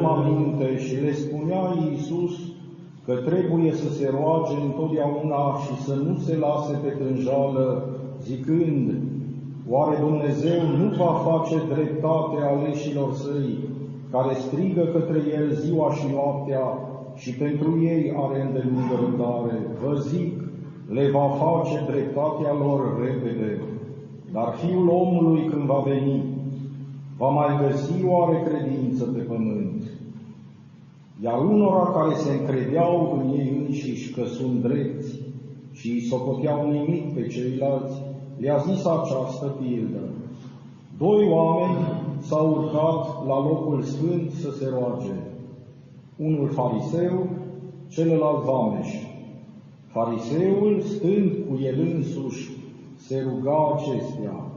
luăm aminte și le spunea Iisus că trebuie să se roage întotdeauna și să nu se lase pe tânjală, zicând, Oare Dumnezeu nu va face dreptate aleșilor săi, care strigă către El ziua și noaptea și pentru ei are îndelungă răbdare? Vă zic, le va face dreptatea lor repede. Dar Fiul omului când va veni, va mai găsi oare credință pe pământ? Iar unora care se încredeau în ei înșiși că sunt drepți și îi socoteau nimic pe ceilalți, le-a zis această pildă. Doi oameni s-au urcat la locul sfânt să se roage. Unul fariseu, celălalt vameș. Fariseul, stând cu el însuși, se ruga acestea,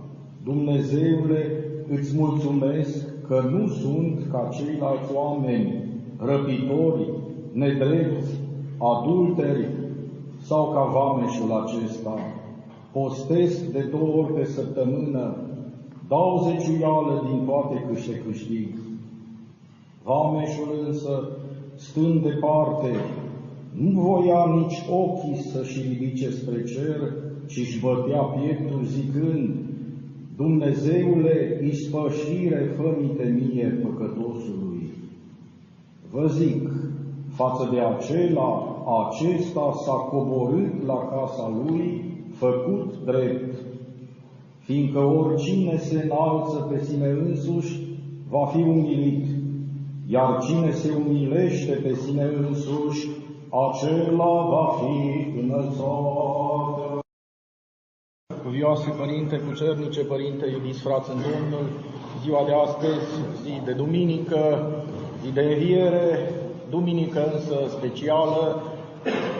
Dumnezeule, îți mulțumesc că nu sunt ca ceilalți oameni, răpitori, nedrepți, adulteri sau ca vameșul acesta. Postesc de două ori pe săptămână, dau zeciuială din toate câște câștig. Vameșul însă, stând departe, nu voia nici ochii să-și ridice spre cer, ci își bătea pieptul zicând, Dumnezeule, ispășire fă-mi mie păcătosului. Vă zic, față de acela, acesta s-a coborât la casa lui, făcut drept, fiindcă oricine se înalță pe sine însuși va fi umilit, iar cine se umilește pe sine însuși, acela va fi înălțat. Cuvioase Părinte, Cucernice Părinte, iubiți frați în Domnul, ziua de astăzi, zi de duminică, zi de înviere, duminică însă specială,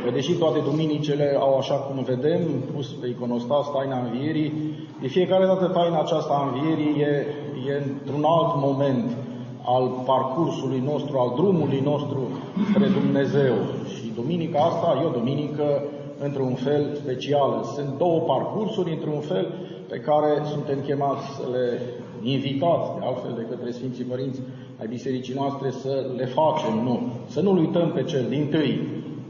că deși toate duminicele au, așa cum vedem, pus pe iconostas taina învierii, de fiecare dată taina aceasta a învierii e, e într-un alt moment al parcursului nostru, al drumului nostru spre Dumnezeu. Și duminica asta e o duminică într-un fel specială. Sunt două parcursuri, într-un fel, pe care suntem chemați să le invitați, de altfel de către Sfinții Părinți ai Bisericii noastre, să le facem, nu. Să nu-L uităm pe cel din tâi,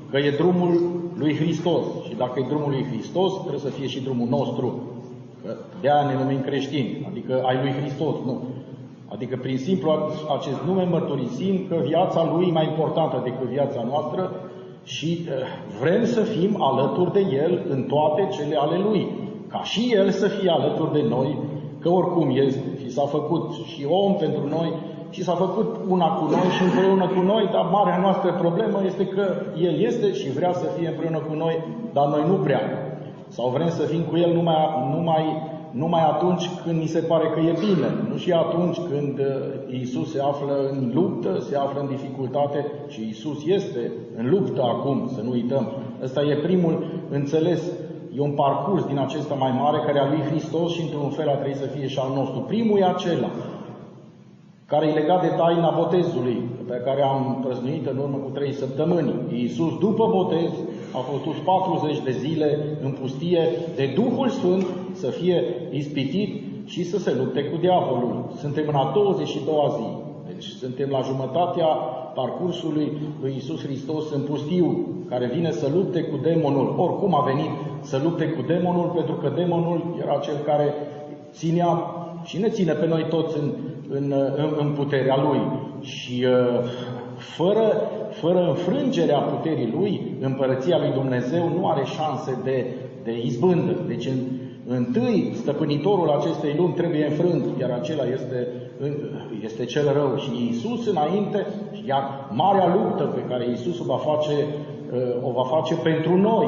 că e drumul lui Hristos. Și dacă e drumul lui Hristos, trebuie să fie și drumul nostru. Că de aia ne numim creștini, adică ai lui Hristos, nu. Adică prin simplu acest nume mărturisim că viața lui e mai importantă decât viața noastră și uh, vrem să fim alături de el în toate cele ale lui. Ca și el să fie alături de noi, că oricum este și s-a făcut și om pentru noi și s-a făcut una cu noi și împreună cu noi, dar marea noastră problemă este că El este și vrea să fie împreună cu noi, dar noi nu prea. Sau vrem să fim cu El numai, numai, numai atunci când ni se pare că e bine, nu și atunci când uh, Isus se află în luptă, se află în dificultate și Isus este în luptă acum, să nu uităm. Ăsta e primul înțeles E un parcurs din acesta mai mare care a lui Hristos și într-un fel a trebuit să fie și al nostru. Primul e acela care e legat de taina botezului, pe care am prăznuit în urmă cu trei săptămâni. Iisus, după botez, a fost dus 40 de zile în pustie de Duhul Sfânt să fie ispitit și să se lupte cu diavolul. Suntem în a 22-a zi. Deci suntem la jumătatea parcursului lui Iisus Hristos în pustiu, care vine să lupte cu demonul. Oricum a venit să lupte cu demonul, pentru că demonul era cel care ținea și ne ține pe noi toți în, în, în, în puterea Lui. Și uh, fără, fără înfrângerea puterii Lui, împărăția Lui Dumnezeu nu are șanse de, de izbândă. Deci în, întâi stăpânitorul acestei lumi trebuie înfrânt, iar acela este, este cel rău. Și Iisus înainte, iar marea luptă pe care Iisus o va face, uh, o va face pentru noi,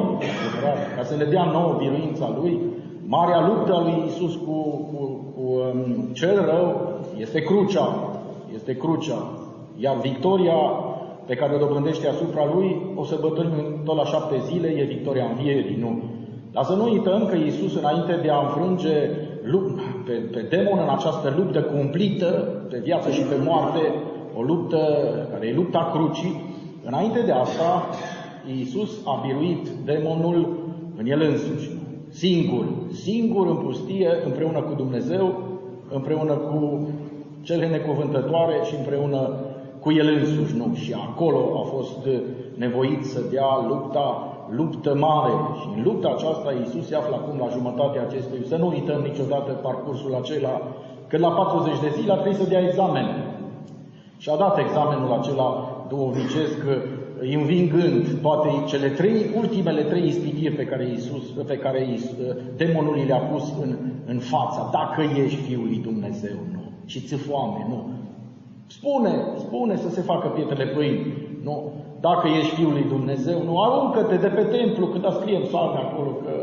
ca să ne dea nouă biruința Lui, Marea luptă a lui Isus cu, cu, cu um, cel rău este crucea. Este crucea. Iar victoria pe care o dobândește asupra lui, o să bătălim tot la șapte zile, e victoria învierii, nu. Dar să nu uităm că Iisus, înainte de a înfrânge pe, pe demon în această luptă cumplită, pe viață și pe moarte, o luptă care e lupta crucii, înainte de asta, Iisus a biruit demonul în el însuși singur, singur în pustie, împreună cu Dumnezeu, împreună cu cele necuvântătoare și împreună cu el însuși, nu. Și acolo a fost nevoit să dea lupta, luptă mare. Și în lupta aceasta Iisus se află acum la jumătatea acestui. Să nu uităm niciodată parcursul acela, că la 40 de zile a trebuit să dea examen. Și a dat examenul acela duovnicesc, învingând toate cele trei, ultimele trei ispitiri pe care, Iisus, pe care demonul le-a pus în, în fața. Dacă ești Fiul lui Dumnezeu, nu. Și ți foame, nu. Spune, spune să se facă pietrele pâini. Nu. Dacă ești Fiul lui Dumnezeu, nu. Aruncă-te de pe templu, când a scrie în psalme acolo că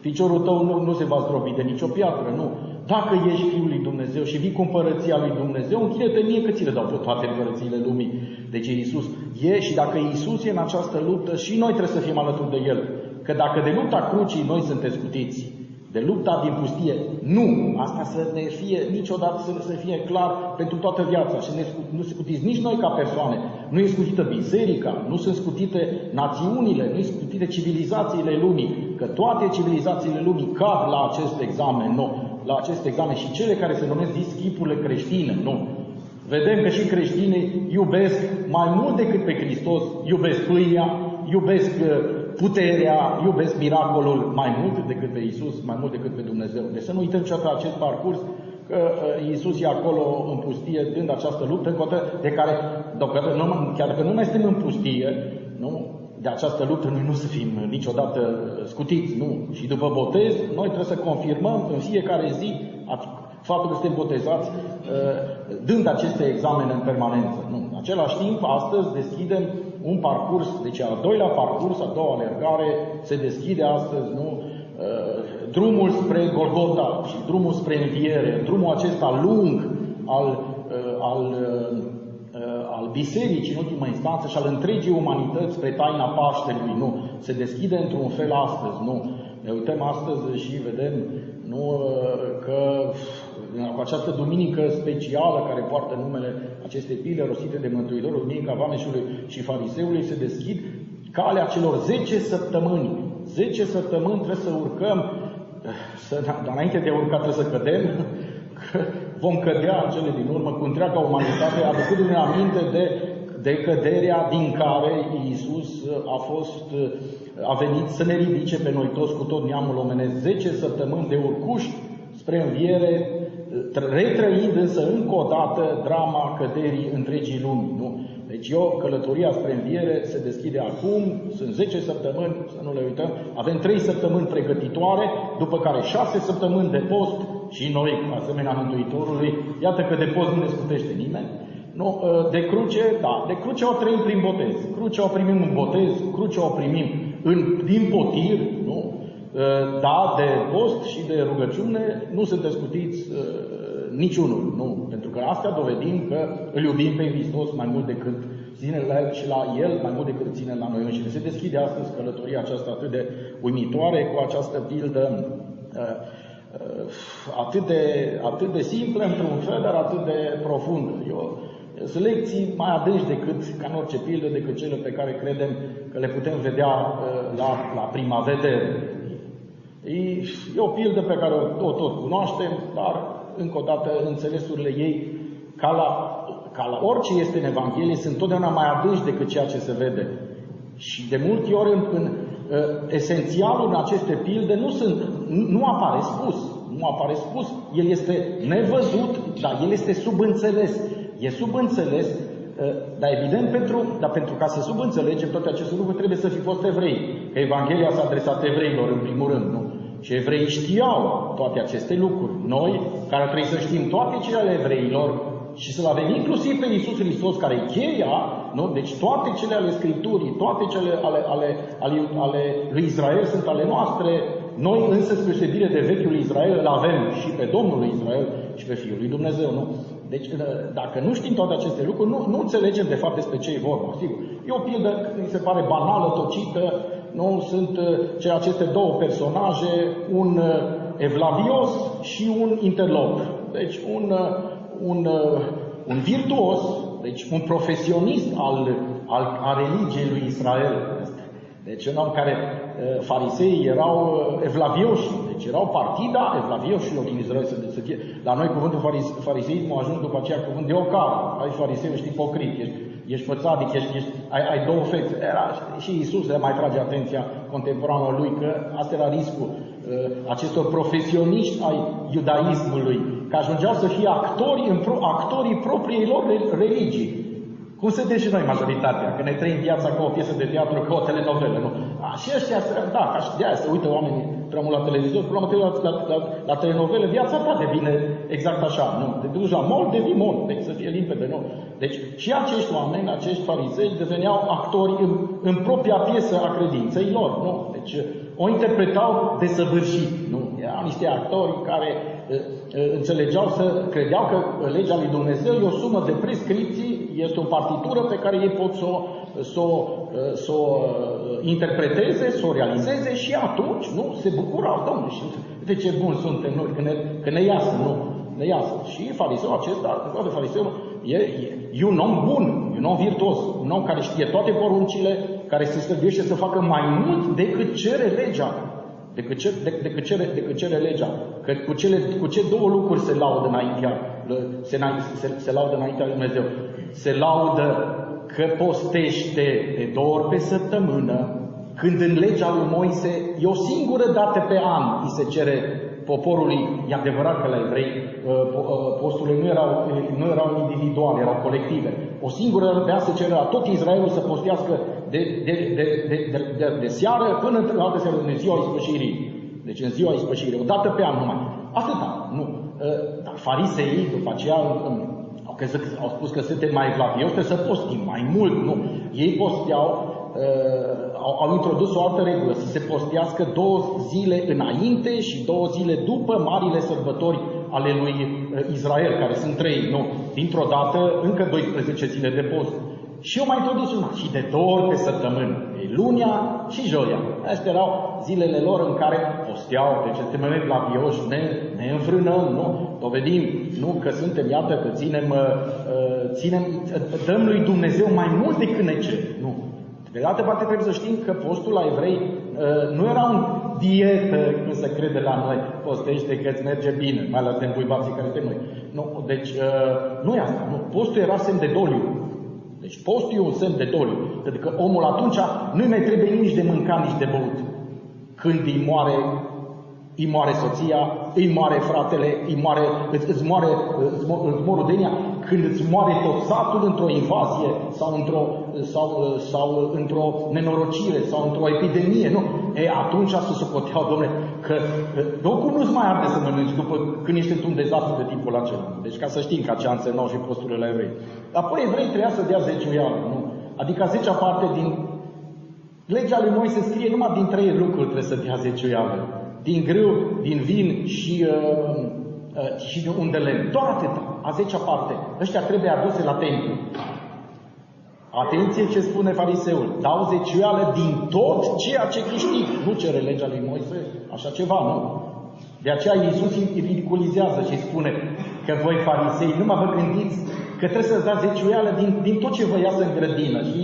piciorul tău nu, nu se va zdrobi de nicio piatră, nu. Dacă ești Fiul lui Dumnezeu și vii cu împărăția lui Dumnezeu, închide-te mie că ți le dau pe toate împărățiile lumii. Deci Iisus e și dacă Iisus e în această luptă, și noi trebuie să fim alături de El. Că dacă de lupta crucii noi suntem scutiți, de lupta din pustie. Nu! Asta să ne fie niciodată să, să fie clar pentru toată viața și ne, nu scutiți nici noi ca persoane. Nu e scutită biserica, nu sunt scutite națiunile, nu sunt scutite civilizațiile lumii, că toate civilizațiile lumii cad la acest examen, nu, la acest examen și cele care se numesc dischipurile creștine, nu. Vedem că și creștinii iubesc mai mult decât pe Hristos, iubesc pâinea, iubesc uh, puterea, iubesc miracolul mai mult decât pe Isus, mai mult decât pe Dumnezeu. Deci să nu uităm niciodată acest parcurs, că uh, Iisus e acolo în pustie, dând această luptă, de care, nu, chiar că nu mai suntem în pustie, nu, de această luptă noi nu să fim niciodată scutiți, nu. Și după botez, noi trebuie să confirmăm în fiecare zi faptul că suntem botezați, uh, dând aceste examene în permanență. Nu. În același timp, astăzi deschidem un parcurs, deci al doilea parcurs, a doua alergare, se deschide astăzi, nu? Uh, drumul spre Golgota și drumul spre înviere, drumul acesta lung al, uh, al, al bisericii în ultima instanță și al întregii umanități spre taina Paștelui, nu? Se deschide într-un fel astăzi, nu? Ne uităm astăzi și vedem nu, că cu această duminică specială care poartă numele acestei pile rostite de Mântuitorul, Duminica Vameșului și Fariseului, se deschid calea celor 10 săptămâni. 10 săptămâni trebuie să urcăm, să, dar înainte de a urca trebuie să cădem, că vom cădea în cele din urmă cu întreaga umanitate, aducându-ne aminte de, de căderea din care Iisus a fost, a venit să ne ridice pe noi toți cu tot neamul omenesc. 10 săptămâni de urcuș spre înviere, retrăind însă încă o dată drama căderii întregii lumi. Nu? Deci eu, călătoria spre înviere se deschide acum, sunt 10 săptămâni, să nu le uităm, avem 3 săptămâni pregătitoare, după care 6 săptămâni de post și noi, asemenea Mântuitorului, iată că de post nu ne scutește nimeni, nu, ă, de cruce, da, de cruce o trăim prin botez, cruce o primim în botez, cruce o primim în, din potir, nu? Ă, da, de post și de rugăciune nu sunteți scutiți ă, niciunul, nu. Pentru că asta dovedim că îl iubim pe Hristos mai mult decât ține la el și la El mai mult decât ține la noi înșine. Se deschide astăzi călătoria aceasta atât de uimitoare cu această pildă ă, atât de, atât de simplă într-un fel, dar atât de profundă. Eu, sunt lecții mai adânci decât, ca în orice pildă, decât cele pe care credem că le putem vedea la, la prima vedere. E, e o pildă pe care o, o tot cunoaștem, dar, încă o dată, înțelesurile ei, ca la, ca la orice este în Evanghelie, sunt totdeauna mai adânci decât ceea ce se vede. Și de multe ori, în, în uh, esențialul în aceste pilde nu, sunt, nu, nu apare spus. Nu apare spus. El este nevăzut, dar el este subînțeles. E subînțeles, uh, dar evident, pentru, dar pentru ca să subînțelegem toate aceste lucruri, trebuie să fi fost evrei. Că Evanghelia s-a adresat evreilor, în primul rând, nu? Și evreii știau toate aceste lucruri. Noi, care trebuie să știm toate cele ale evreilor și să-L avem inclusiv pe Iisus Hristos, care e cheia, nu? deci toate cele ale Scripturii, toate cele ale, ale, ale, ale lui Israel sunt ale noastre, noi însă, spre de vechiul Israel, îl avem și pe Domnul lui Israel și pe Fiul lui Dumnezeu, nu? Deci, dacă nu știm toate aceste lucruri, nu, nu înțelegem de fapt despre ce e vorba. Sigur, e o pildă, mi se pare banală, tocită, nu? Sunt uh, ce aceste două personaje, un uh, evlavios și un interlop. Deci un, uh, un, un virtuos, deci un profesionist al, al a religiei lui Israel. Deci un om care, uh, farisei erau uh, evlavioși, deci erau partida evlavioșilor din Israel să, să fie. La noi cuvântul fariseism a ajuns după aceea cuvânt de ocar. Ai fariseu, ești ipocrit, ești, ești pățadic, ești, ești, ai, ai două fețe. Era, și Isus le mai trage atenția contemporanul lui că asta era riscul uh, acestor profesioniști ai iudaismului, că ajungeau să fie actori în pro, actorii propriilor religii. Cum se și noi majoritatea, că ne trăim viața ca o piesă de teatru, ca o telenovelă, nu? A, și ăștia, da, ca și de aia se uită oamenii prea mult la televizor, până la, la, la, la telenovele, viața ta devine exact așa, nu? Te duci la mol, devii mol, deci să fie limpede, nu? Deci și acești oameni, acești farisei, deveneau actori în, în propria piesă a credinței lor, nu? Deci o interpretau desăvârșit, nu? Erau niște actori care înțelegeau să, credeau că legea lui Dumnezeu e o sumă de prescripții este o partitură pe care ei pot să o, să o, să o uh, interpreteze, să o realizeze și atunci, nu, se bucurau, domnule, și de ce bun suntem noi, că ne, că ne iasă, nu, ne iasă. Și fariseul acesta, de fariseu, e, e, e un om bun, e un om virtuos, un om care știe toate poruncile, care se străduiește să facă mai mult decât cere legea decât, ce, de, decât, cere, decât cere legea. Că cu, cele, cu ce două lucruri se laudă înaintea, se, se, se laudă înaintea lui Dumnezeu? Se laudă că postește de două ori pe săptămână, când în legea lui Moise e o singură dată pe an îi se cere poporului, e adevărat că la evrei uh, uh, posturile nu erau, nu erau individuale, erau colective. O singură dată se cere la tot Israelul să postească de, de, de, de, de, de, de seară până în altă seară, în ziua ispășirii. Deci în ziua ispășirii, o dată pe an numai. Atâta, nu. Uh, dar fariseii, după aceea, au, crezut, au spus că suntem mai vlavioși, trebuie să postim mai mult, nu. Ei posteau uh, au, au introdus o altă regulă, să se postească două zile înainte și două zile după marile sărbători ale lui uh, Israel, care sunt trei, nu? Dintr-o dată, încă 12 zile de post. Și eu mai introduc una, și de două ori pe săptămână, e lunia și joia. Astea erau zilele lor în care posteau, deci suntem la bioși, ne, ne înfrânăm, nu? Dovedim, nu, că suntem, iată, că ținem, uh, ținem, dăm lui Dumnezeu mai mult decât ne cer, nu? De altă parte trebuie să știm că postul la evrei uh, nu era un dietă, cum se crede la noi, postește că îți merge bine, mai ales de împuibații care suntem noi. Nu, deci uh, nu e asta. Nu. Postul era semn de doliu. Deci postul e un semn de doliu. Pentru că omul atunci nu mai trebuie nici de mâncat, nici de băut. Când îi moare îi moare soția, îi moare fratele, îi moare, îți, îți moare, îți, îți mor rudenia, când îți moare tot satul într-o invazie sau într-o, sau, sau într-o nenorocire sau într-o epidemie, nu? E, atunci să socoteau, domnule, că locul nu-ți mai arde să mănânci după când ești într-un dezastru de tipul acela. Deci ca să știm că aceea însemnau și posturile la evrei. Apoi evrei trebuia să dea zeciuială, nu? Adică zecea parte din legea lui Moise scrie numai din trei lucruri trebuie să dea zeciuială din grâu, din vin și, uh, uh, și de un de lemn. Doar atâta, a zecea parte. Ăștia trebuie aduse la templu. Atenție ce spune fariseul. Dau zeciuială din tot ceea ce câștig. Nu cere legea lui Moise așa ceva, nu? De aceea Iisus îi ridiculizează și spune că voi farisei, nu mă vă gândiți că trebuie să dați zeciuială din, din tot ce vă iasă în grădină. Și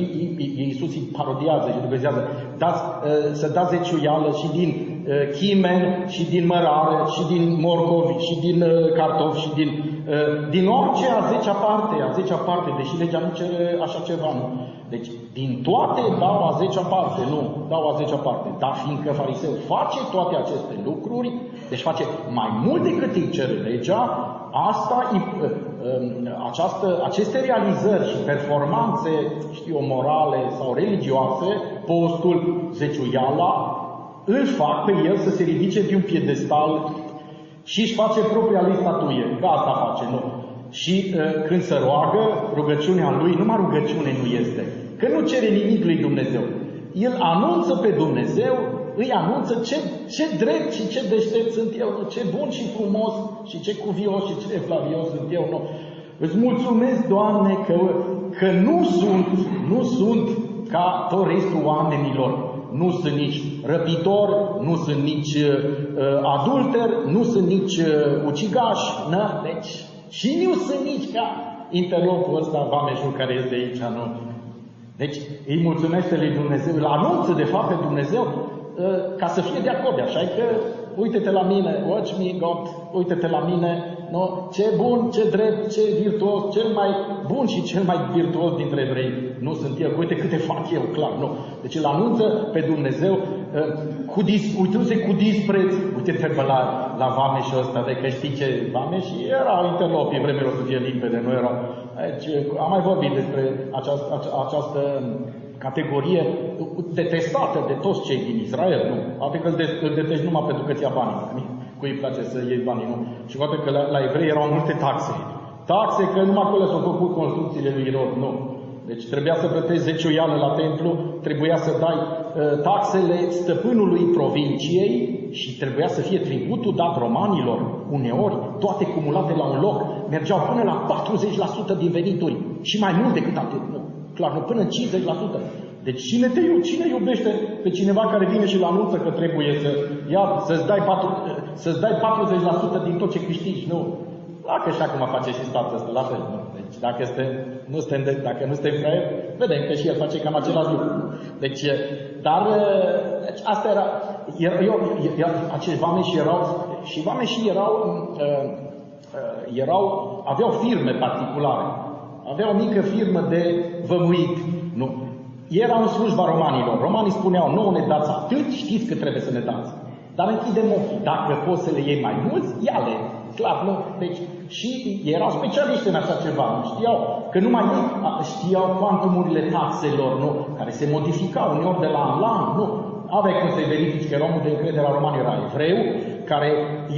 Iisus îi parodiază și dubezează. Dați, uh, să dați zeciuială și din Uh, chimen și din mărare și din morcovi și din uh, cartofi și din, uh, din orice a zecea parte, a zecea parte, deși legea nu cere așa ceva, nu? Deci, din toate dau a zecea parte, nu, dau a zecea parte. Dar fiindcă fariseul face toate aceste lucruri, deci face mai mult decât îi cere legea, asta, această, aceste realizări și performanțe, știu, morale sau religioase, postul, zeciuiala, îl fac pe el să se ridice pe un piedestal și își face propria lui statuie. Că asta face, nu? Și uh, când se roagă, rugăciunea lui, numai rugăciune nu este. Că nu cere nimic lui Dumnezeu. El anunță pe Dumnezeu, îi anunță ce, ce drept și ce deștept sunt eu, ce bun și frumos și ce cuvios și ce flavios sunt eu. Nu. Îți mulțumesc, Doamne, că, că nu sunt, nu sunt ca tot restul oamenilor nu sunt nici răpitor, nu sunt nici uh, adulter, nu sunt nici uh, ucigaș, na? deci și nu sunt nici ca interlopul ăsta, vameșul care este aici, nu? Deci îi mulțumește lui Dumnezeu, îl anunță de fapt pe Dumnezeu uh, ca să fie de acord. Așa că uite-te la mine, watch me God, uite-te la mine, nu? ce bun, ce drept, ce virtuos, cel mai bun și cel mai virtuos dintre evrei. Nu sunt eu, uite câte fac eu, clar, nu. Deci îl anunță pe Dumnezeu uh, cu dis, uitându-se cu dispreț, uite-te pe la, la vameșul ăsta, de că știi ce vameș, erau interlopii, vremea o să fie limpede, nu erau. Deci, am mai vorbit despre această, această categorie detestată de toți cei din Israel, nu? Adică îl, de, îl detești numai pentru că ți-a banii, cui îi place să iei banii, nu? Și poate că la, la evrei erau multe taxe. Taxe că numai acolo s-au făcut construcțiile lui Irod, nu. Deci trebuia să plătești zecioială la templu, trebuia să dai uh, taxele stăpânului provinciei și trebuia să fie tributul dat romanilor, uneori, toate cumulate la un loc, mergeau până la 40% din venituri și mai mult decât atât. Nu? Clar, nu, până 50%. Deci cine te iubește? Cine iubește pe cineva care vine și îl anunță că trebuie să ia, să-ți dai, 4, să-ți dai 40% din tot ce câștigi? Nu. Dacă și acum face și statul ăsta, la fel. Nu. Deci dacă, este, nu suntem de, dacă nu suntem fraieri, vedem că și el face cam același lucru. Deci, dar deci asta era, eu, eu, eu, acești și erau, și și erau, uh, uh, erau, aveau firme particulare. Aveau o mică firmă de vămuit. Nu? Era în slujba romanilor. Romanii spuneau, nu ne dați atât, știți că trebuie să ne dați. Dar închidem ochii. Dacă poți să le iei mai mulți, ia-le. Clar, nu? Deci, și erau specialiști în așa ceva. Nu știau că numai ei știau cuantumurile taxelor, nu? Care se modificau uneori de la an la an, nu? Aveai cum să-i verifici că omul de încredere la romani era evreu, care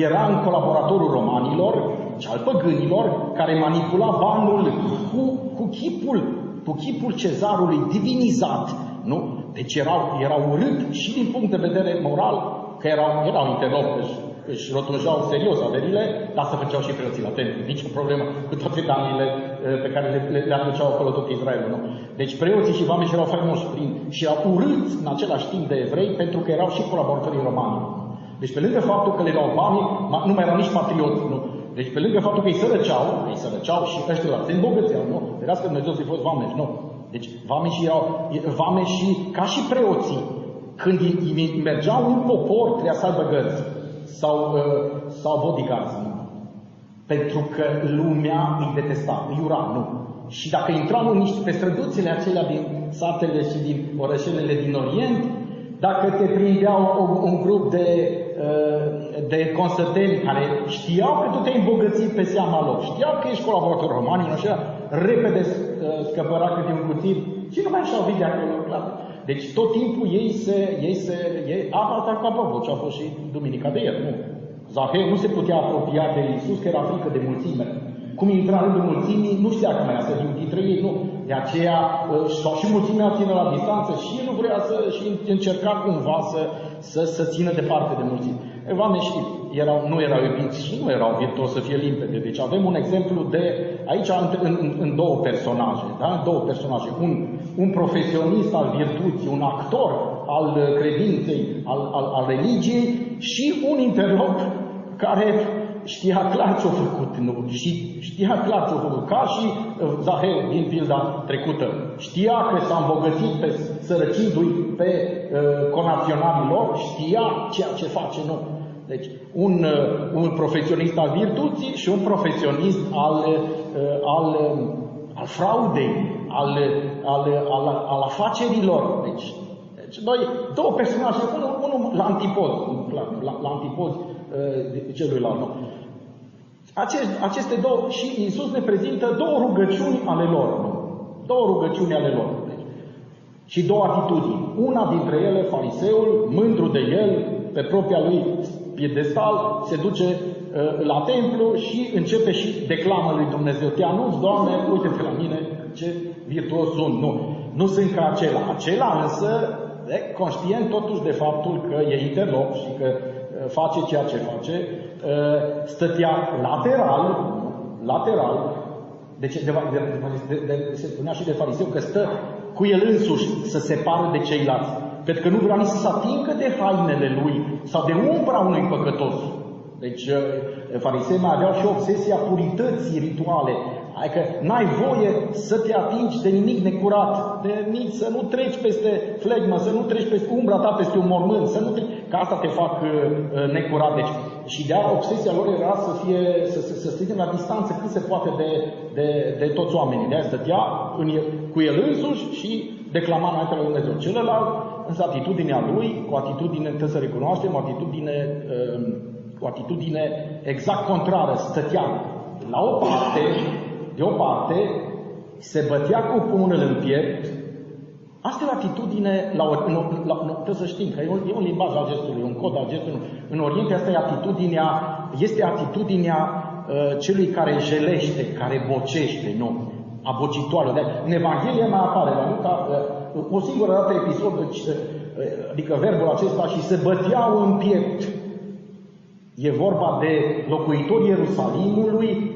era în colaboratorul romanilor și al păgânilor, care manipula banul cu, cu chipul cu chipul cezarului divinizat, nu? Deci erau, erau urât și din punct de vedere moral, că erau, erau interlopi, își, își rotunjau serios averile, dar să făceau și preoții la templu. Nici o problemă cu toate danile eh, pe care le, le, le aduceau acolo tot Israelul. Nu? Deci preoții și vameși erau faimoși prin, și erau urâți în același timp de evrei pentru că erau și colaboratorii romani. Deci pe lângă faptul că le dau banii, nu mai erau nici patrioți, nu? Deci pe lângă faptul că îi sărăceau, îi sărăceau și ăștia se îmbogățeau, nu? Vedeați că Dumnezeu să-i fost vameși, nu? Deci vameșii erau, vameșii, ca și preoții, când mergeau un popor, trebuia să aibă gărzi sau, uh, sau bodyguards, nu? Pentru că lumea îi detesta, îi ura, nu? Și dacă intram în niște pe străduțele acelea din satele și din orășelele din Orient, dacă te prindeau un, un grup de Uh, de consăteni care știau că tu te-ai îmbogățit pe seama lor, știau că ești colaborator roman, nu așa, repede uh, scăpăra câte un cuțit și nu mai așa vide acolo, clar. Deci tot timpul ei se, ei se, ei, apa ta ca băbă, ce a fost și duminica de ieri, nu? Zaheu nu se putea apropia de Iisus, că era frică de mulțime. Cum intra în rândul mulțimii, nu știa cum era să fiu dintre ei, nu. De aceea, uh, sau și mulțimea țină la distanță și nu vrea să, și încerca cumva să, să, să țină departe de mulțime. Evane și erau, nu erau iubiți și nu erau virtuoși să fie limpede. Deci avem un exemplu de, aici în, în, în două personaje, da? două personaje. Un, un profesionist al virtuții, un actor al credinței, al, al, al religiei și un interlop care știa clar ce-a făcut, nu? Și știa clar ce-a făcut, ca și uh, Zaheu din pilda trecută. Știa că s-a îmbogățit pe sărăcindu-i pe uh, conaționalii lor, știa ceea ce face, nu? Deci, un, uh, un profesionist al virtuții și un profesionist al, uh, al, uh, al fraudei, al, al, al, al afacerilor. Deci, deci noi, două personaje, unul, unul la antipoz, la, la, la antipoz uh, celuilalt. Nu? Aceste, aceste două, și Iisus ne prezintă două rugăciuni ale lor. Nu? Două rugăciuni ale lor. Deci, și două atitudini. Una dintre ele, fariseul, mândru de el, pe propria lui piedestal, se duce uh, la templu și începe și declamă lui Dumnezeu. Te anunț, Doamne, uite-te la mine, ce virtuos sunt. Nu, nu sunt ca acela. Acela însă, e conștient totuși de faptul că e interlop și că uh, face ceea ce face, uh, stătea lateral, lateral, de ce, de, de, de, de, se spunea și de fariseu că stă cu el însuși să se pară de ceilalți. Pentru că nu vrea nici să se atingă de hainele lui sau de umbra unui păcătos. Deci, uh, farisei mai aveau și obsesia purității rituale, Adică n-ai voie să te atingi de nimic necurat, de nici să nu treci peste flegmă, să nu treci peste umbra ta, peste un mormânt, să nu treci, că asta te fac uh, uh necurat. Deci, și de obsesia lor era să fie, să, să, să strigem la distanță cât se poate de, de, de toți oamenii. De aia stătea în el, cu el însuși și declama înaintele lui Dumnezeu. Celălalt, însă atitudinea lui, cu atitudine, trebuie să recunoaștem, o atitudine, uh, o atitudine exact contrară, stătea la o parte, de o parte, se bătea cu pumnul în piept, Asta e o atitudine, la, la, la, la, trebuie să știm că e un, e un limbaj al gestului, un cod al gestului. În Orient asta e atitudinea, este atitudinea uh, celui care jelește, care bocește, nu? A bocitoarelor. În Evanghelie mai apare la Luca uh, o singură dată episod, deci, uh, adică verbul acesta, și se băteau în piept. E vorba de locuitorii Ierusalimului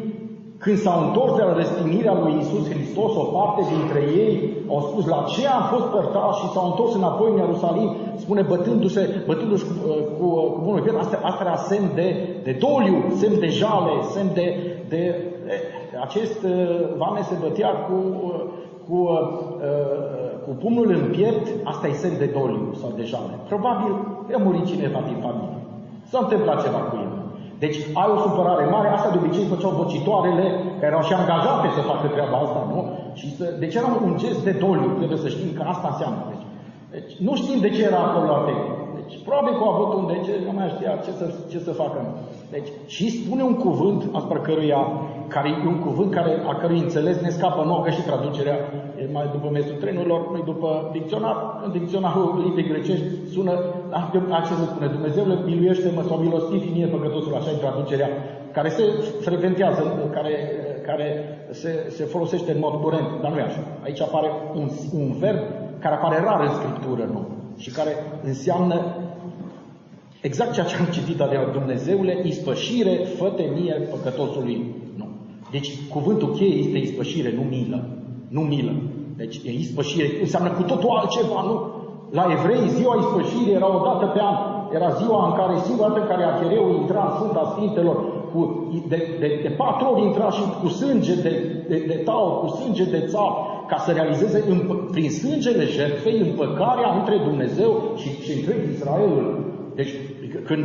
când s-au întors de la răstignirea lui Isus Hristos, o parte dintre ei au spus la ce am fost părtași și s-au întors înapoi în Ierusalim, spune bătându-se, bătându-și cu, cu, cu bunul piet. Asta, asta era semn de, de doliu, semn de jale, semn de, de, de acest uh, vame se bătea cu, uh, cu, uh, cu pumnul în piept, asta e semn de doliu sau de jale. Probabil a murit cineva din familie. S-a întâmplat ceva cu el. Deci ai o supărare mare, asta de obicei făceau vocitoarele care erau și angajate să facă treaba asta, nu? Și să, deci era un gest de doliu, trebuie să știm că asta înseamnă. Deci, deci nu știm de ce era acolo la tehnic. Deci probabil că au avut un de ce, nu mai știa ce să, ce să facă. Deci, și spune un cuvânt asupra căruia, care e un cuvânt care, a cărui înțeles ne scapă nouă, că și traducerea e mai după mesul trenurilor, nu după dicționar. În dicționarul limbii grecești sună, așa se spune, Dumnezeule miluiește-mă sau milostivi mie păcătosul, așa e traducerea, care se frecventează, care, care se, se folosește în mod curent, dar nu e așa. Aici apare un, un verb care apare rar în Scriptură, nu? Și care înseamnă Exact ceea ce am citit adică Dumnezeule, ispășire, făte mie păcătosului. Nu. Deci cuvântul cheie este ispășire, nu milă. Nu milă. Deci e ispășire, înseamnă cu totul altceva, nu? La evrei, ziua ispășirii era o dată pe an. Era ziua în care, singura dată în care arhereul intra în Sfânta Sfintelor, cu, de, de, de patru ori intra și cu sânge de, de, de tau, cu sânge de țap, ca să realizeze în, prin sângele jertfei împăcarea între Dumnezeu și, și întreg Israelul. Deci, când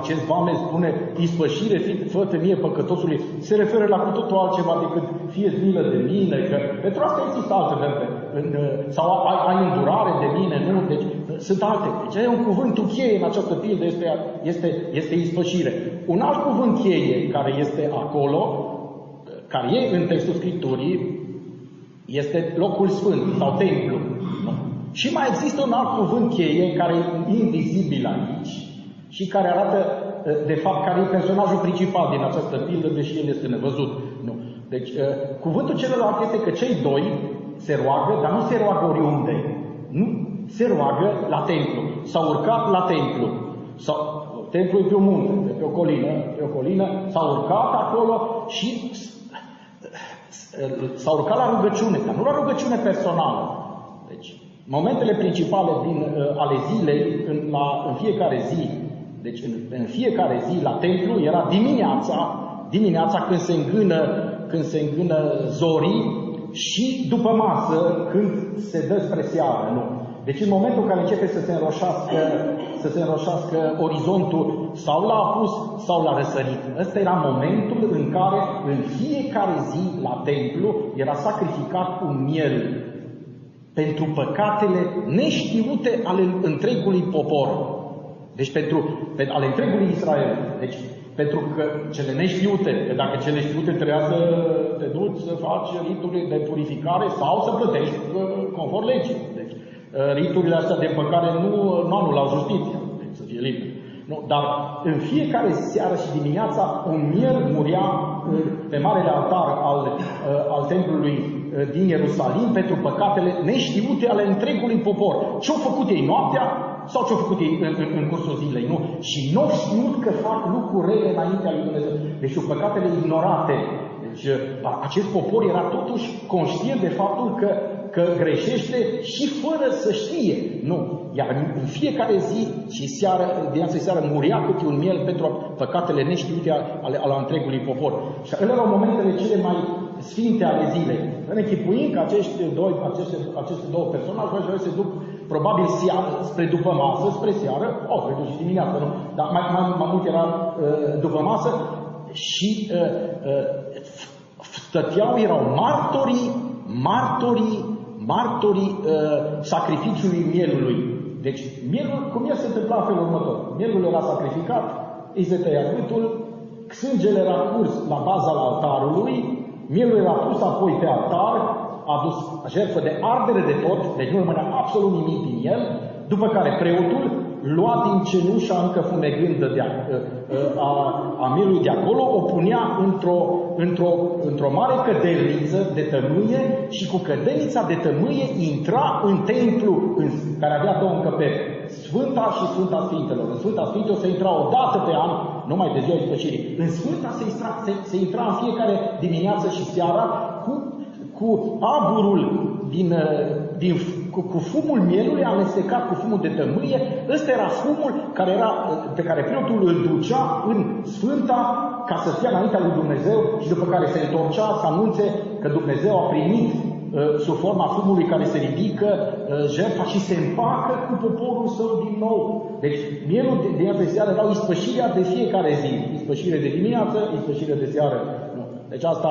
acest vame spune ispășire, fă mie păcătosului, se referă la cu totul altceva decât fie milă de mine, că pentru asta există alte verbe. În, sau ai, ai îndurare de mine, nu? Deci sunt alte. Deci e un cuvânt cheie în această pildă, este, este, este ispășire. Un alt cuvânt cheie care este acolo, care e în textul Scripturii, este locul sfânt sau templu. Și mai există un alt cuvânt cheie care e invizibil aici și care arată, ă, de fapt, care e personajul principal din această pildă, deși el este nevăzut. Nu. Deci, ă, cuvântul celălalt este că cei doi se roagă, dar nu se roagă oriunde. Nu, se roagă la templu. S-au urcat la templu. Sau, templul e pe o munte, pe o colină, pe o colină, s-au urcat acolo și s-au urcat la rugăciune, dar nu la rugăciune personală. Deci, Momentele principale din, uh, ale zilei, în, la, în fiecare zi, deci în, în fiecare zi la templu, era dimineața, dimineața când se îngână, când se îngână zorii și după masă când se dă spre seară, nu? Deci în momentul în care începe să se înroșească, să se înroșească orizontul sau la apus sau la răsărit. Ăsta era momentul în care în fiecare zi la templu era sacrificat un miel pentru păcatele neștiute ale întregului popor. Deci pentru, pentru ale întregului Israel. Deci pentru că cele neștiute, că dacă cele știute trebuia să te duci să faci rituri de purificare sau să plătești uh, conform legii. Deci uh, riturile astea de păcare nu, nu anulau justiția, deci să fie liber. Nu, dar în fiecare seară și dimineața un mier murea uh, pe marele altar al, al templului Eh, din Ierusalim pentru păcatele neștiute ale întregului popor. Ce-au făcut ei noaptea sau ce-au făcut ei în, în, în cursul zilei, nu? Și nu au știut că fac lucruri rele înaintea lui Dumnezeu. Deci au păcatele ignorate. Deci eh, acest popor era totuși conștient de faptul că, că greșește și fără să știe. Nu. Iar în fiecare zi și seară, dimineața și seară, muria câte un miel pentru păcatele neștiute ale, ale întregului popor. Și ele erau momentele cele mai sfinte ale zilei. Ne închipuim că acești doi, aceste, aceste două personaje se duc probabil seară, spre după masă, spre seară, o, oh, cred și dimineața, nu? Dar mai, mai, mai mult era uh, după masă și uh, uh, stăteau, erau martorii, martorii, martorii uh, sacrificiului mielului. Deci, mielul, cum el se întâmpla în felul următor? Mielul era sacrificat, îi se tăia gâtul, sângele era curs la baza altarului, mielul era pus apoi pe altar, adus jertfă de ardere de tot, deci nu rămânea absolut nimic din el, după care preotul lua din cenușa încă fumegândă de a, a, a mielului de acolo, o punea într-o, într-o, într-o mare cădelniță de tămâie și cu cădelnița de tămâie intra în templu în, care avea două încăperi, Sfânta și Sfânta Sfintelor. În Sfânta Sfintelor se intra o dată pe an, numai de ziua ispășirii. În Sfânta se, intra, se, se intra în fiecare dimineață și seara cu cu aburul din, uh, din, cu, cu fumul mielului amestecat cu fumul de tămâie, ăsta era fumul care era, uh, pe care preotul îl ducea în Sfânta ca să fie înaintea lui Dumnezeu și după care se întorcea să anunțe că Dumnezeu a primit uh, sub forma fumului care se ridică uh, jertfa și se împacă cu poporul său din nou. Deci mielul de, de de seară era ispășirea de fiecare zi. Ispășire de dimineață, ispășire de seară. Deci asta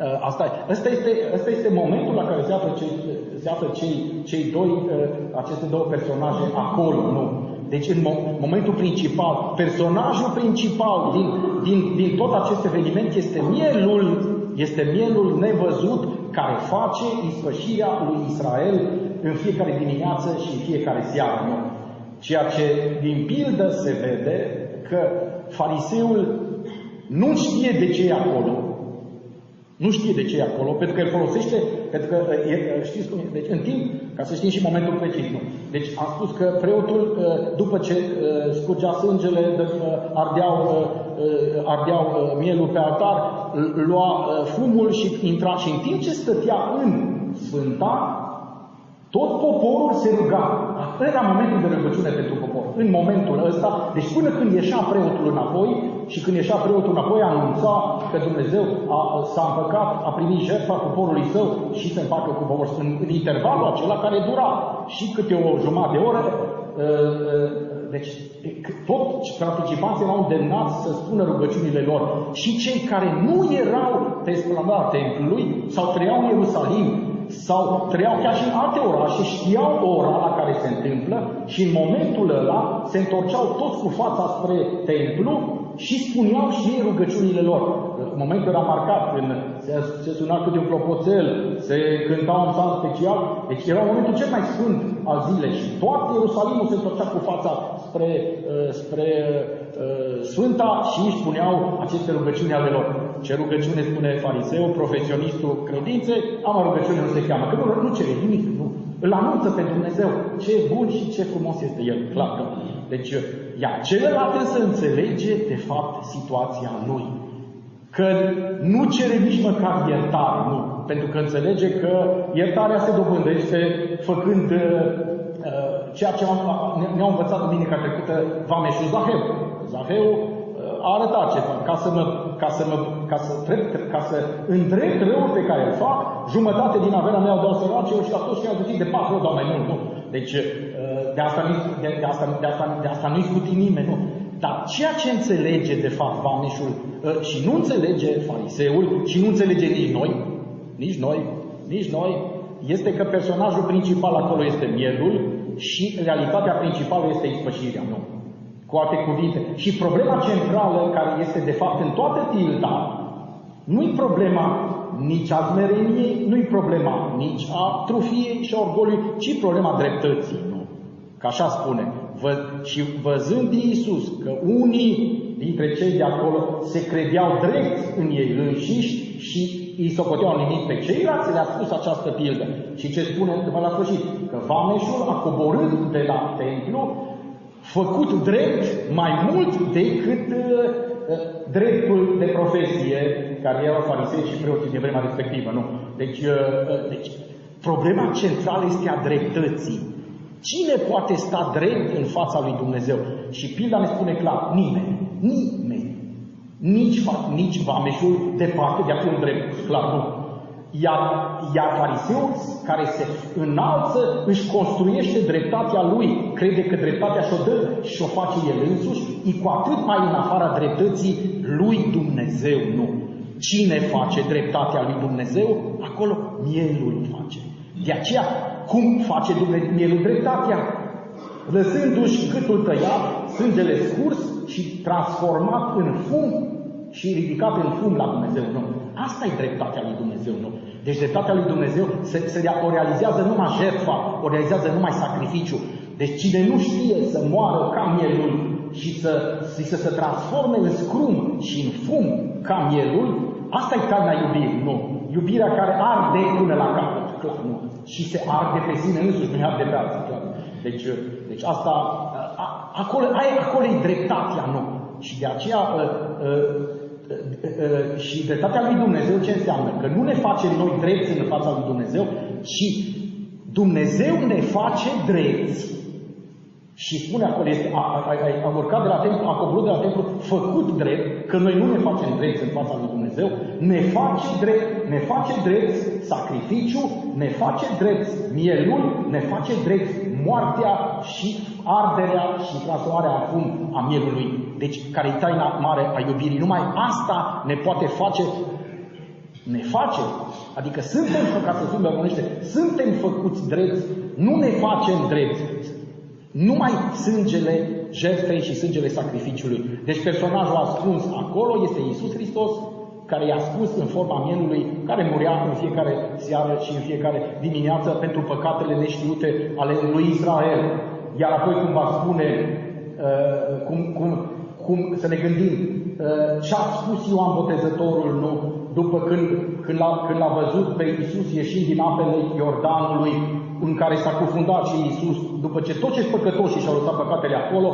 Uh, asta, asta, este, asta este momentul la care se află cei, se află cei, cei doi, uh, aceste două personaje acolo, nu? Deci în momentul principal, personajul principal din, din, din tot acest eveniment este mielul, este mielul nevăzut care face ispășirea lui Israel în fiecare dimineață și în fiecare seară. Nu? Ceea ce din pildă se vede că fariseul nu știe de ce e acolo, nu știe de ce e acolo, pentru că îl folosește, pentru că e, știți cum e, deci în timp, ca să știm și momentul precis, nu. Deci am spus că preotul, după ce scurgea sângele, ardeau, ardeau mielul pe altar, lua fumul și intra și în timp ce stătea în Sfânta, tot poporul se ruga. Era momentul de rugăciune pentru popor. În momentul ăsta, deci până când ieșea preotul înapoi, și când ieșea preotul înapoi, anunța că Dumnezeu a, s-a împăcat, a primit jertfa poporului său și se împacă cu popor. În, în intervalul acela care dura și câte o jumătate de oră, ă, ă, deci tot participanții erau îndemnați să spună rugăciunile lor. Și cei care nu erau pe splanada templului sau trăiau în Ierusalim sau trăiau chiar și în alte orașe, știau ora la care se întâmplă și în momentul ăla se întorceau toți cu fața spre templu și spuneau și ei rugăciunile lor. Momentul era marcat, când se, se suna câte un clopoțel, se cânta un psalm special, deci era momentul cel mai sfânt al zilei și toată Ierusalimul se întorcea cu fața spre, uh, spre uh, Sfânta și își spuneau aceste rugăciuni ale lor. Ce rugăciune spune fariseu, profesionistul credinței, am o rugăciune nu se cheamă, că nu, nu cere nimic, nu. Îl anunță pe Dumnezeu ce bun și ce frumos este El, clar că. Deci iar celălalt însă înțelege, de fapt, situația lui. Că nu cere nici măcar iertare, nu. Pentru că înțelege că iertarea se dobândește făcând uh, uh ceea ce ne-a învățat duminica trecută Vameșul Zaheu. Zaheu uh, a arătat ceva, ca să mă, ca să mă, ca să, trec, ca să îndrept răul pe care îl fac, jumătate din averea mea o dau săracilor și la toți ceilalți de patru ori dau mai mult, nu? Deci, de asta, nu, de, de, asta, de, asta, de asta nu-i scuti nimeni, nu. Dar ceea ce înțelege, de fapt, vameșul ă, și nu înțelege fariseul și nu înțelege nici noi, nici noi, nici noi, este că personajul principal acolo este mielul și realitatea principală este ispășirea, nu. Cu alte cuvinte. Și problema centrală, care este de fapt în toată tilda, nu-i problema nici a zmereniei, nu-i problema nici a trufiei și a orgoliului, ci problema dreptății. Nu? Că așa spune. Vă, și văzând Iisus că unii dintre cei de acolo se credeau drept în ei înșiși și îi socoteau nimic pe ceilalți, le-a spus această pildă. Și ce spune după la sfârșit? Că vameșul a coborât de la templu, făcut drept mai mult decât uh, uh dreptul de profesie care erau farisei și preoții din vremea respectivă. Nu. Deci, uh, uh, deci problema centrală este a dreptății. Cine poate sta drept în fața lui Dumnezeu? Și pilda ne spune clar, nimeni. Nimeni. Nici, nici vameșul departe de a fi un drept, clar, nu. Iar, iar fariseul care se înalță își construiește dreptatea lui, crede că dreptatea și-o dă și o face el însuși, e cu atât mai în afara dreptății lui Dumnezeu, nu. Cine face dreptatea lui Dumnezeu, acolo mielul face. De aceea, cum face Dumnezeu mielul dreptatea? Lăsându-și câtul tăiat, sângele scurs și transformat în fum și ridicat în fum la Dumnezeu, nu. Asta e dreptatea lui Dumnezeu, nu. Deci dreptatea lui Dumnezeu se, se o realizează numai jertfa, o realizează numai sacrificiu. Deci cine nu știe să moară ca mielul și să, și să se transforme în scrum și în fum ca mielul, asta e taina iubirii, nu. Iubirea care arde până la capăt, clar, nu. Și se arde pe sine însuși, nu arde pe alții, clar. Deci, deci asta, a, acolo, aia, acolo e dreptatea, nu. Și de aceea a, a, și dreptatea lui Dumnezeu ce înseamnă? Că nu ne facem noi drepți în fața lui Dumnezeu, ci Dumnezeu ne face drepți și spune acolo, este, a, a, a, a urcat de la templu, a coborât de la templu, făcut drept, că noi nu ne facem drept în fața lui Dumnezeu, ne face drept, ne face drept sacrificiu, ne face drept mielul, ne face drept moartea și arderea și transformarea în fum a mielului. Deci, care e taina mare a iubirii. Numai asta ne poate face ne face, adică suntem, ca să spun suntem făcuți drepți, nu ne facem drepți, numai sângele jertfei și sângele sacrificiului. Deci personajul ascuns acolo este Isus Hristos, care i-a spus în forma mielului, care murea în fiecare seară și în fiecare dimineață pentru păcatele neștiute ale lui Israel. Iar apoi cum va spune, uh, cum, cum, cum să ne gândim, uh, ce a spus Ioan Botezătorul, nu? După când, când, l-a, când l-a văzut pe Isus ieșind din apele Iordanului, în care s-a cufundat și Iisus, după ce toți cei păcătoși și-au lăsat păcatele acolo,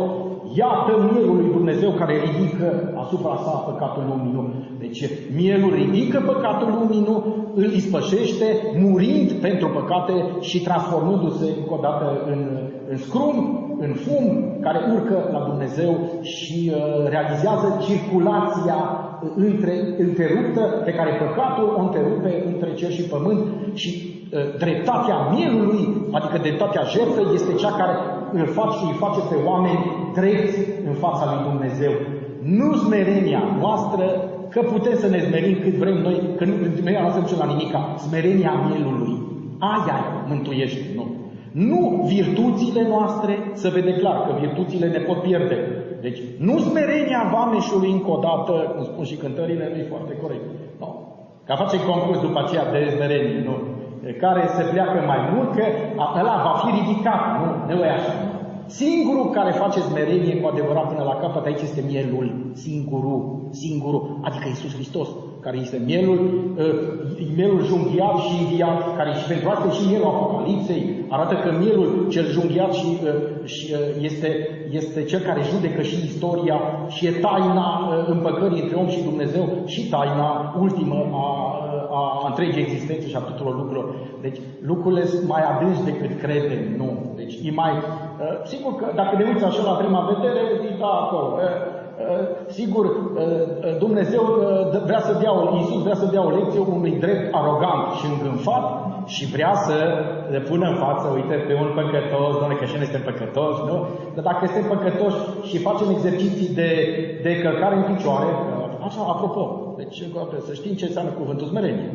iată mielul lui Dumnezeu care ridică asupra sa păcatul lumii nu. Deci mielul ridică păcatul lumii nu, îl ispășește, murind pentru păcate și transformându-se încă o dată în, în scrum, în fum, care urcă la Dumnezeu și uh, realizează circulația între, întreruptă pe care păcatul o întrerupe între cer și pământ și Ă, dreptatea mielului, adică dreptatea jertfei, este cea care îl face și îi face pe oameni drepți în fața lui Dumnezeu. Nu smerenia noastră, că putem să ne smerim cât vrem noi, că nu, smerenia noastră nu la nimica, smerenia mielului. Aia mântuiește, nu. Nu virtuțile noastre, să vede clar că virtuțile ne pot pierde. Deci, nu smerenia vameșului încă o dată, cum spun și cântările, nu e foarte corect. Nu. Ca face concurs după aceea de smerenie, nu care se pleacă mai mult, că ăla va fi ridicat, nu? Nu e așa. Singurul care face smerenie cu adevărat până la capăt aici este mielul, singurul, singurul, adică Iisus Hristos, care este mielul, uh, mielul junghiat și inviat, care și pentru asta și mielul Apocalipsei, arată că mielul cel junghiat și, uh, și uh, este, este cel care judecă și istoria și e taina uh, împăcării între om și Dumnezeu și taina ultimă a a întregii existențe și a tuturor lucrurilor. Deci lucrurile sunt mai adânci decât credem, nu. Deci e mai... Uh, sigur că dacă ne uiți așa la prima vedere, zici, da, acolo. Uh, uh, sigur, uh, Dumnezeu uh, vrea să dea, Iisus vrea să dea o lecție unui drept arogant și îngânfat și vrea să le pună în față, uite, pe un păcătos, doamne, că și noi suntem păcătoși, nu? Dar dacă suntem păcătoși și facem exerciții de, de călcare în picioare, Așa, apropo, deci să știm ce înseamnă cuvântul smerenie.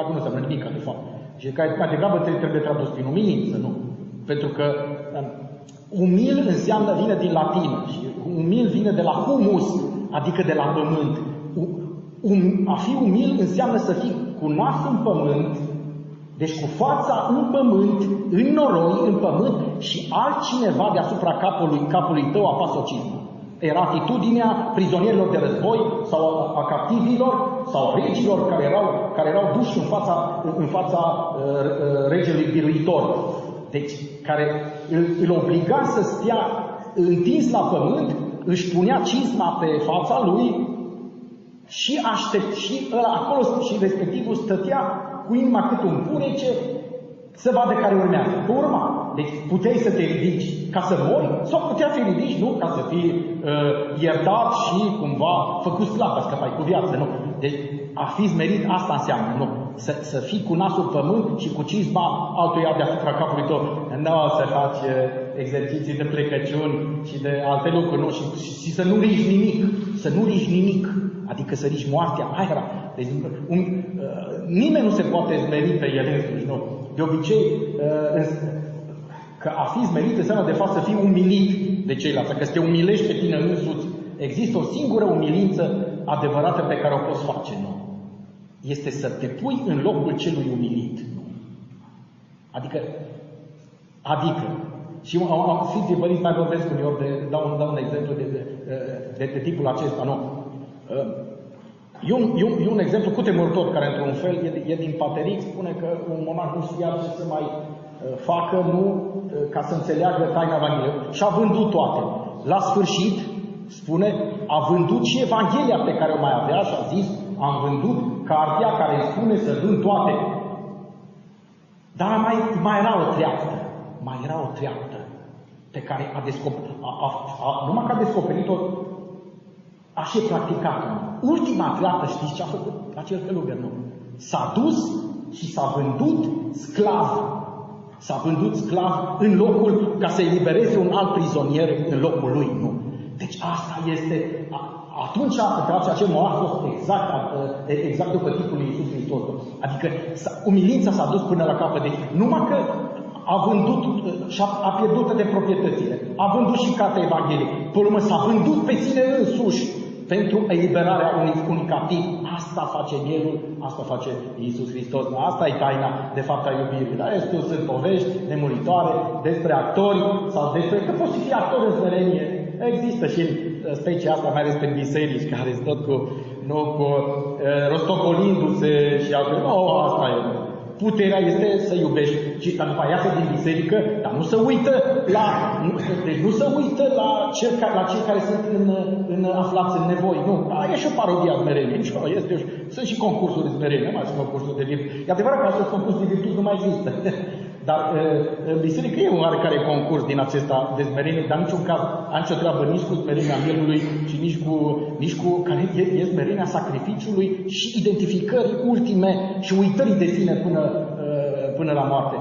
Acum nu înseamnă nimic, de fapt. Și că mai degrabă trebuie tradus prin umilință, nu? Pentru că um, umil înseamnă, vine din latin și umil vine de la humus, adică de la pământ. Um, a fi umil înseamnă să fii cu nasul în pământ, deci cu fața în pământ, în noroi, în pământ și altcineva deasupra capului, capului tău apasă o cizmă. Era atitudinea prizonierilor de război sau a, a captivilor sau regilor care erau, care erau duși în fața, în fața uh, uh, regelui biruitor. Deci, care îl, îl obliga să stea întins la pământ, își punea cizma pe fața lui și aștept și ăla, acolo și respectivul stătea cu inima cât un purece, să vadă care urmează. Pe urma. Deci puteai să te ridici ca să mori sau puteai să te ridici, nu, ca să fii uh, iertat și cumva făcut slab, să scăpai cu viață, nu. Deci a fi zmerit asta înseamnă, nu. Să, să fii cu nasul pământ și cu cizma altuia deasupra capului tău. Nu să faci uh, exerciții de plecăciuni și de alte lucruri, nu, și, și, și să nu riști nimic, să nu riști nimic, adică să riști moartea, aia era. Deci, un, uh, nimeni nu se poate zmeri pe el însuși, nu. De obicei, uh, că a fi zmerit înseamnă de fapt să fii umilit de ceilalți, că să te umilești pe tine însuți. Există o singură umilință adevărată pe care o poți face, nu? Este să te pui în locul celui umilit. Nu? Adică, adică, și am, am Sfinții Părinți mai vorbesc uneori, de, dau, un, dau un exemplu de, de, de, de tipul acesta, nu? E un, e, un, e un exemplu cutemurător care, într-un fel, e, e din Pateric, spune că un monah nu știa ce să mai facă, nu, ca să înțeleagă taina Evangheliei. Și a vândut toate. La sfârșit, spune, a vândut și Evanghelia pe care o mai avea și a zis, am vândut cartea care îmi spune să vând toate. Dar mai, mai era o treaptă. Mai era o treaptă pe care a descoperit, a, a, a, numai că a descoperit-o, a și practicat-o. Ultima treaptă, știți ce a făcut acel călugăr, nu? S-a dus și s-a vândut sclav. S-a vândut sclav în locul ca să elibereze un alt prizonier în locul lui, nu? Deci asta este, atunci pentru acel moment a fost exact, exact după tipul lui Iisus Hristos. Adică umilința s-a dus până la capăt. Deci numai că a vândut și a, a pierdut de proprietățile, a vândut și cartea Evangheliei. Pe urmă s-a vândut pe sine însuși pentru eliberarea unui, unui captiv. Asta face mielul, asta face Iisus Hristos. Asta e taina, de fapt, a iubirii. Dar restul sunt povești nemuritoare despre actori sau despre că poți fi actor în smerenie. Există și în specia asta, mai ales pe biserici, care sunt tot cu, nu, cu uh, rostocolindu-se și alte. Nu, asta e. Puterea este să iubești și să după aia din biserică, dar nu să uită la, nu, deci nu să uită la, cel, la cei care sunt în, în aflați în nevoi. Nu, da, e și o parodie a smereniei. Este, sunt și concursuri de smerenie, nu mai sunt concursuri de virtute. E adevărat că acest concurs de virtute nu mai există. Dar în biserică e un oarecare concurs din acesta de smerenie, dar niciun caz am nicio treabă nici cu smerenia mielului și nici cu, nici cu care e, e smerenia sacrificiului și identificării ultime și uitării de sine până, până la moarte.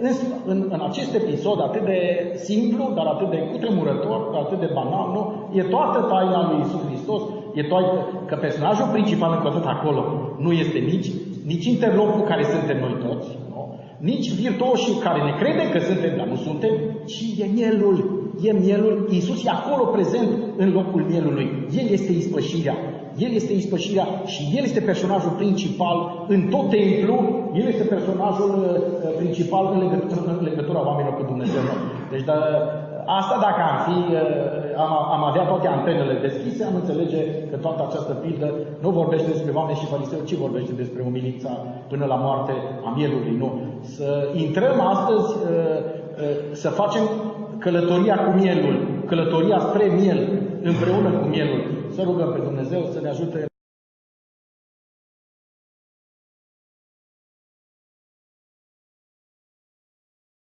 În, în, în acest episod atât de simplu, dar atât de cutremurător, dar atât de banal, nu? E toată taina lui Isus Hristos, e toată, că personajul principal încă tot acolo nu este nici, nici interlopul care suntem noi toți, nu? Nici virtuoșii care ne crede că suntem, dar nu suntem, ci e mielul, e mielul, Iisus e acolo prezent în locul mielului. El este ispășirea. El este ispășirea și El este personajul principal în tot templu, El este personajul uh, principal în legătura, în legătura oamenilor cu Dumnezeu. Deci da, asta dacă am fi, uh, am, am avea toate antenele deschise, am înțelege că toată această pildă nu vorbește despre oameni și fariseu, ci vorbește despre umilința până la moarte a mielului. Nu. Să intrăm astăzi, uh, să facem călătoria cu mielul, călătoria spre miel, împreună cu mielul. Să rugăm pe Dumnezeu să ne ajute